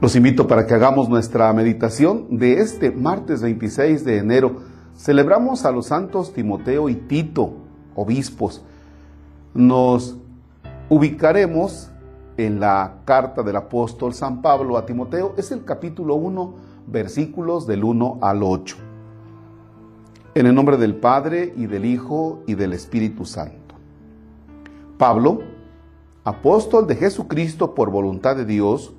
Los invito para que hagamos nuestra meditación de este martes 26 de enero. Celebramos a los santos Timoteo y Tito, obispos. Nos ubicaremos en la carta del apóstol San Pablo a Timoteo. Es el capítulo 1, versículos del 1 al 8. En el nombre del Padre y del Hijo y del Espíritu Santo. Pablo, apóstol de Jesucristo por voluntad de Dios,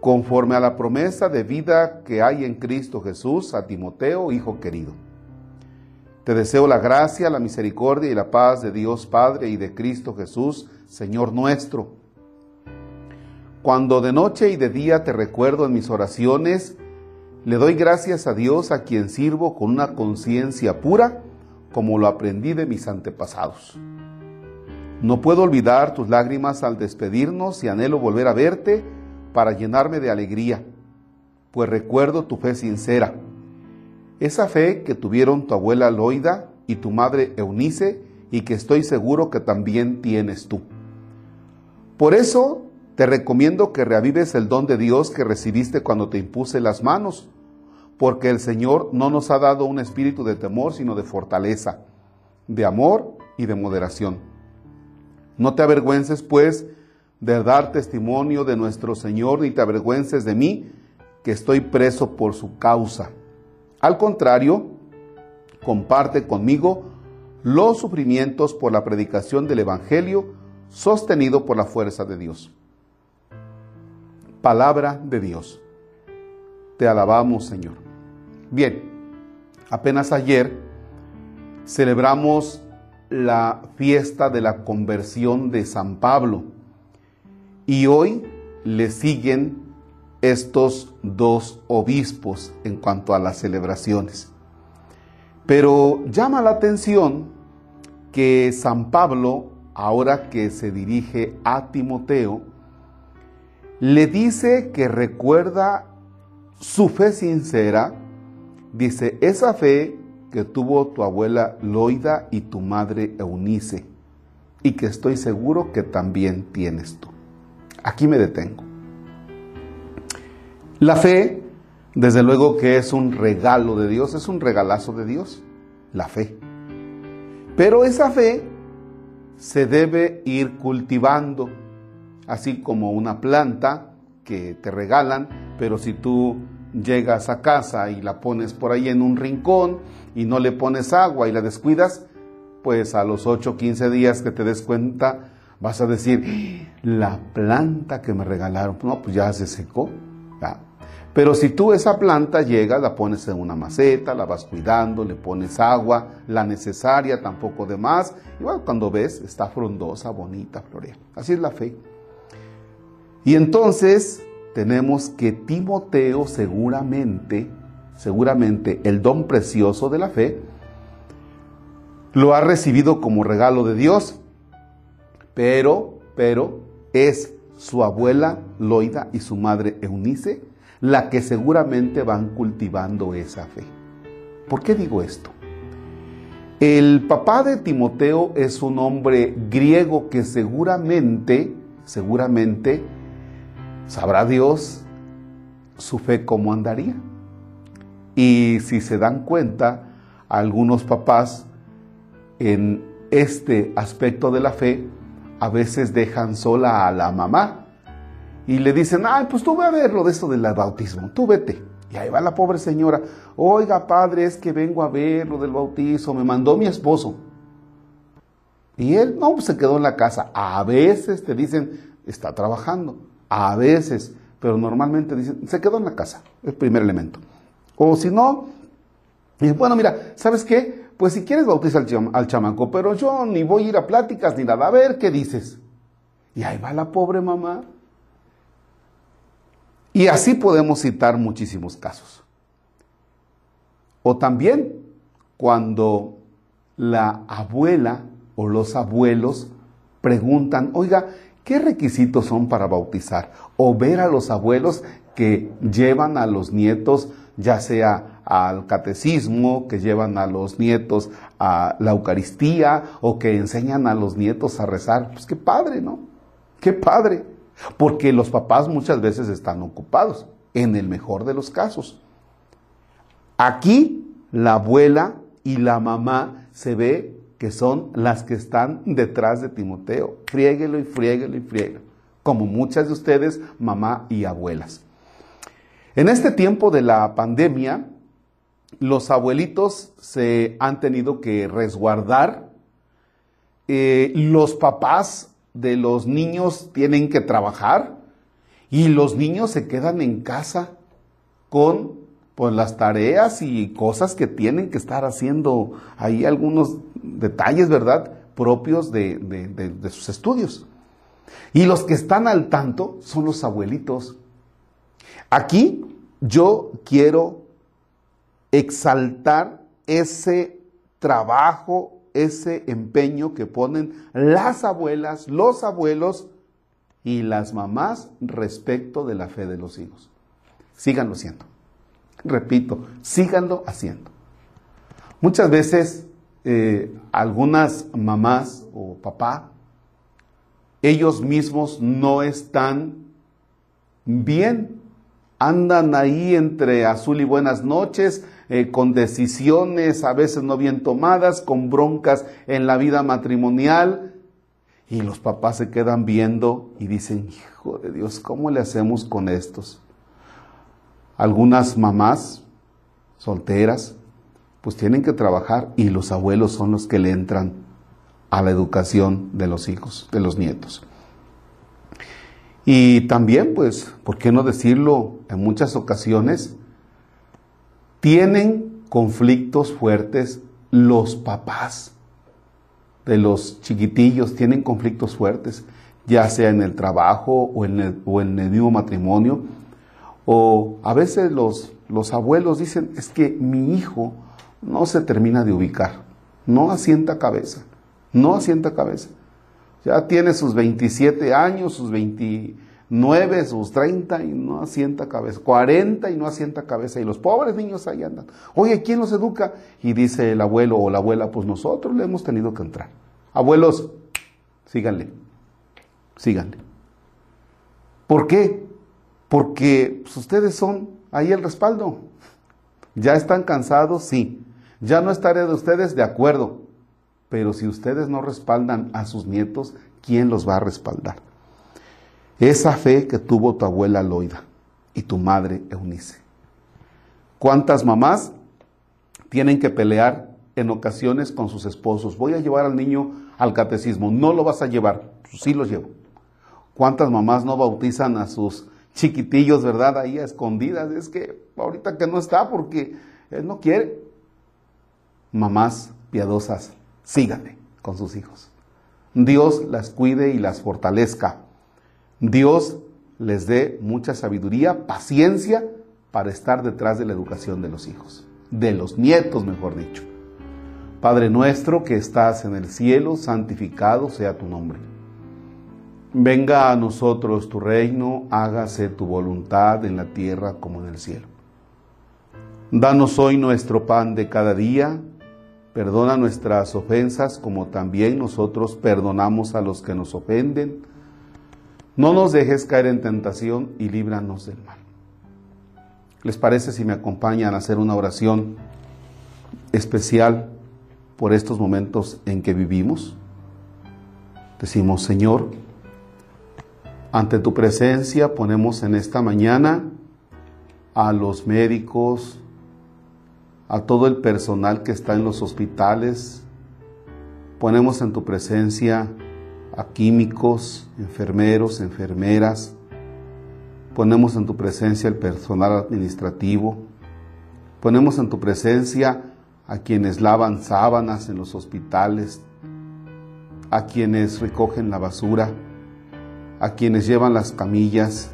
conforme a la promesa de vida que hay en Cristo Jesús, a Timoteo, hijo querido. Te deseo la gracia, la misericordia y la paz de Dios Padre y de Cristo Jesús, Señor nuestro. Cuando de noche y de día te recuerdo en mis oraciones, le doy gracias a Dios a quien sirvo con una conciencia pura, como lo aprendí de mis antepasados. No puedo olvidar tus lágrimas al despedirnos y anhelo volver a verte para llenarme de alegría, pues recuerdo tu fe sincera, esa fe que tuvieron tu abuela Loida y tu madre Eunice y que estoy seguro que también tienes tú. Por eso te recomiendo que reavives el don de Dios que recibiste cuando te impuse las manos, porque el Señor no nos ha dado un espíritu de temor, sino de fortaleza, de amor y de moderación. No te avergüences, pues, de dar testimonio de nuestro Señor, ni te avergüences de mí, que estoy preso por su causa. Al contrario, comparte conmigo los sufrimientos por la predicación del Evangelio sostenido por la fuerza de Dios. Palabra de Dios. Te alabamos, Señor. Bien, apenas ayer celebramos la fiesta de la conversión de San Pablo y hoy le siguen estos dos obispos en cuanto a las celebraciones. Pero llama la atención que San Pablo, ahora que se dirige a Timoteo, le dice que recuerda su fe sincera, dice, esa fe que tuvo tu abuela Loida y tu madre Eunice, y que estoy seguro que también tienes tú. Aquí me detengo. La fe, desde luego que es un regalo de Dios, es un regalazo de Dios, la fe. Pero esa fe se debe ir cultivando, así como una planta que te regalan, pero si tú llegas a casa y la pones por ahí en un rincón y no le pones agua y la descuidas, pues a los 8 o 15 días que te des cuenta, Vas a decir, la planta que me regalaron, no, pues ya se secó. Pero si tú esa planta llegas, la pones en una maceta, la vas cuidando, le pones agua, la necesaria, tampoco de más, y bueno, cuando ves, está frondosa, bonita, florea. Así es la fe. Y entonces tenemos que Timoteo seguramente, seguramente el don precioso de la fe, lo ha recibido como regalo de Dios pero, pero es su abuela Loida y su madre Eunice la que seguramente van cultivando esa fe. ¿Por qué digo esto? El papá de Timoteo es un hombre griego que seguramente, seguramente, sabrá Dios su fe cómo andaría. Y si se dan cuenta, algunos papás en este aspecto de la fe a veces dejan sola a la mamá y le dicen, ay, pues tú ve a ver lo de esto del bautismo, tú vete. Y ahí va la pobre señora, oiga padre, es que vengo a ver lo del bautismo, me mandó mi esposo. Y él, no, pues se quedó en la casa. A veces te dicen, está trabajando, a veces, pero normalmente dicen, se quedó en la casa, el primer elemento. O si no, bueno, mira, ¿sabes qué? Pues si quieres bautiza al, chamaco, pero yo ni voy a ir a pláticas ni nada, a ver qué dices. Y ahí va la pobre mamá. Y así podemos citar muchísimos casos. O también cuando la abuela o los abuelos preguntan, oiga, ¿qué requisitos son para bautizar? O ver a los abuelos que llevan a los nietos, ya sea al catecismo, que llevan a los nietos a la Eucaristía o que enseñan a los nietos a rezar. Pues qué padre, ¿no? Qué padre. porque los papás muchas veces están ocupados, en el mejor de los casos. Aquí la abuela y la mamá se ve que son las que están detrás de Timoteo. Friéguelo y friéguelo y friéguelo, como muchas de ustedes, mamá y abuelas. En este tiempo de la pandemia, los abuelitos se han tenido que resguardar, eh, los papás de los niños tienen que trabajar y los niños se quedan en casa con pues, las tareas y cosas que tienen que estar haciendo ahí algunos detalles, ¿verdad?, propios de sus estudios. Y los que están al tanto son los abuelitos. Aquí yo quiero exaltar ese trabajo, ese empeño que ponen las abuelas, los abuelos y las mamás respecto de la fe de los hijos. Síganlo haciendo. Repito, síganlo haciendo. Muchas veces eh, algunas mamás o papá, ellos mismos no están bien, andan ahí entre azul y buenas noches, eh, con decisiones a veces no bien tomadas, con broncas en la vida matrimonial. Y los papás se quedan viendo y dicen, hijo de Dios, ¿cómo le hacemos con estos? Algunas mamás solteras, pues tienen que trabajar y los abuelos son los que le entran a la educación de los hijos, de los nietos. Y también, pues, ¿por qué no decirlo? En muchas ocasiones, tienen conflictos fuertes los papás de los chiquitillos, tienen conflictos fuertes, ya sea en el trabajo o en el, mismo matrimonio. O a veces los, los abuelos dicen, es que mi hijo no se termina de ubicar, no asienta cabeza, no asienta cabeza. Ya tiene sus 27 años, sus 20 9, sus 30 y no asienta cabeza, 40 y no asienta cabeza. Y los pobres niños ahí andan. Oye, ¿quién los educa? Y dice el abuelo o la abuela, pues nosotros le hemos tenido que entrar. Abuelos, síganle, síganle. ¿Por qué? Porque pues, ustedes son ahí el respaldo. ¿Ya están cansados? Sí. Ya no estaré de ustedes de acuerdo. Pero si ustedes no respaldan a sus nietos, ¿quién los va a respaldar? Esa fe que tuvo tu abuela Loida y tu madre Eunice. ¿Cuántas mamás tienen que pelear en ocasiones con sus esposos? Voy a llevar al niño al catecismo. No lo vas a llevar. Sí lo llevo. ¿Cuántas mamás no bautizan a sus chiquitillos, verdad? Ahí a escondidas. Es que ahorita que no está porque él no quiere. Mamás piadosas, síganle con sus hijos. Dios las cuide y las fortalezca Dios les dé mucha sabiduría, paciencia para estar detrás de la educación de los hijos, de los nietos, mejor dicho. Padre nuestro que estás en el cielo, santificado sea tu nombre. Venga a nosotros tu reino, hágase tu voluntad en la tierra como en el cielo. Danos hoy nuestro pan de cada día, perdona nuestras ofensas como también nosotros perdonamos a los que nos ofenden no nos dejes caer en tentación y líbranos del mal. ¿Les parece si me acompañan a hacer una oración especial por estos momentos en que vivimos? Decimos, Señor, ante tu presencia ponemos en esta mañana a los médicos, a todo el personal que está en los hospitales, ponemos en tu presencia a químicos, enfermeros, enfermeras. Ponemos en tu presencia el personal administrativo. Ponemos en tu presencia a quienes lavan sábanas en los hospitales, a quienes recogen la basura, a quienes llevan las camillas,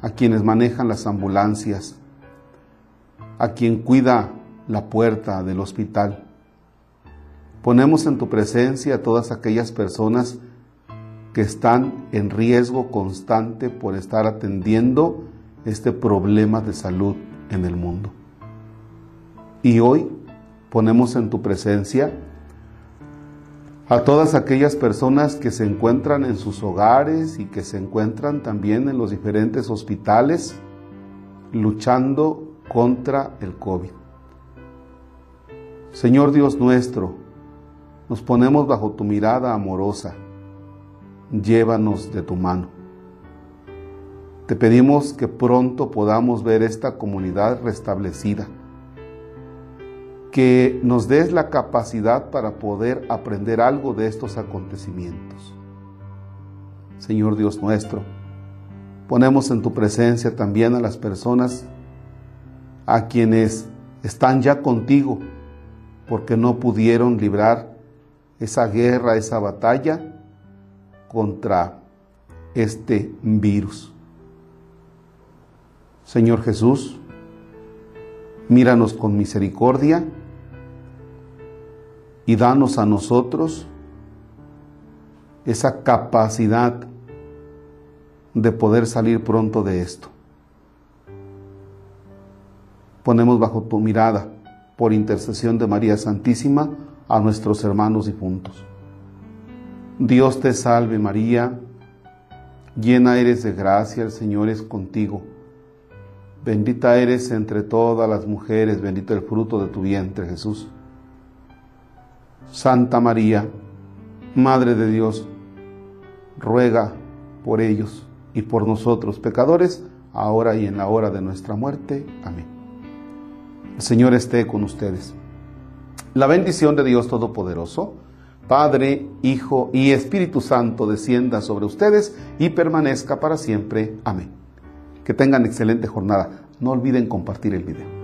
a quienes manejan las ambulancias, a quien cuida la puerta del hospital. Ponemos en tu presencia a todas aquellas personas que están en riesgo constante por estar atendiendo este problema de salud en el mundo. Y hoy ponemos en tu presencia a todas aquellas personas que se encuentran en sus hogares y que se encuentran también en los diferentes hospitales luchando contra el COVID. Señor Dios nuestro, nos ponemos bajo tu mirada amorosa. Llévanos de tu mano. Te pedimos que pronto podamos ver esta comunidad restablecida que nos des la capacidad para poder aprender algo de estos acontecimientos. Señor Dios nuestro, ponemos en tu presencia también a las personas a quienes están ya contigo porque no pudieron librar esa guerra, esa batalla contra este virus. Señor Jesús, míranos con misericordia y danos a nosotros esa capacidad de poder salir pronto de esto. Ponemos bajo tu mirada, por intercesión de María Santísima, a nuestros hermanos difuntos. Dios te salve María, llena eres de gracia, el Señor es contigo. Bendita eres entre todas las mujeres, bendito el fruto de tu vientre Jesús. Santa María, Madre de Dios, ruega por ellos y por nosotros pecadores, ahora y en la hora de nuestra muerte. Amén. El Señor esté con ustedes. La bendición de Dios Todopoderoso, Padre, Hijo y Espíritu Santo descienda sobre ustedes y permanezca para siempre. Amén. Que tengan excelente jornada. No olviden compartir el video.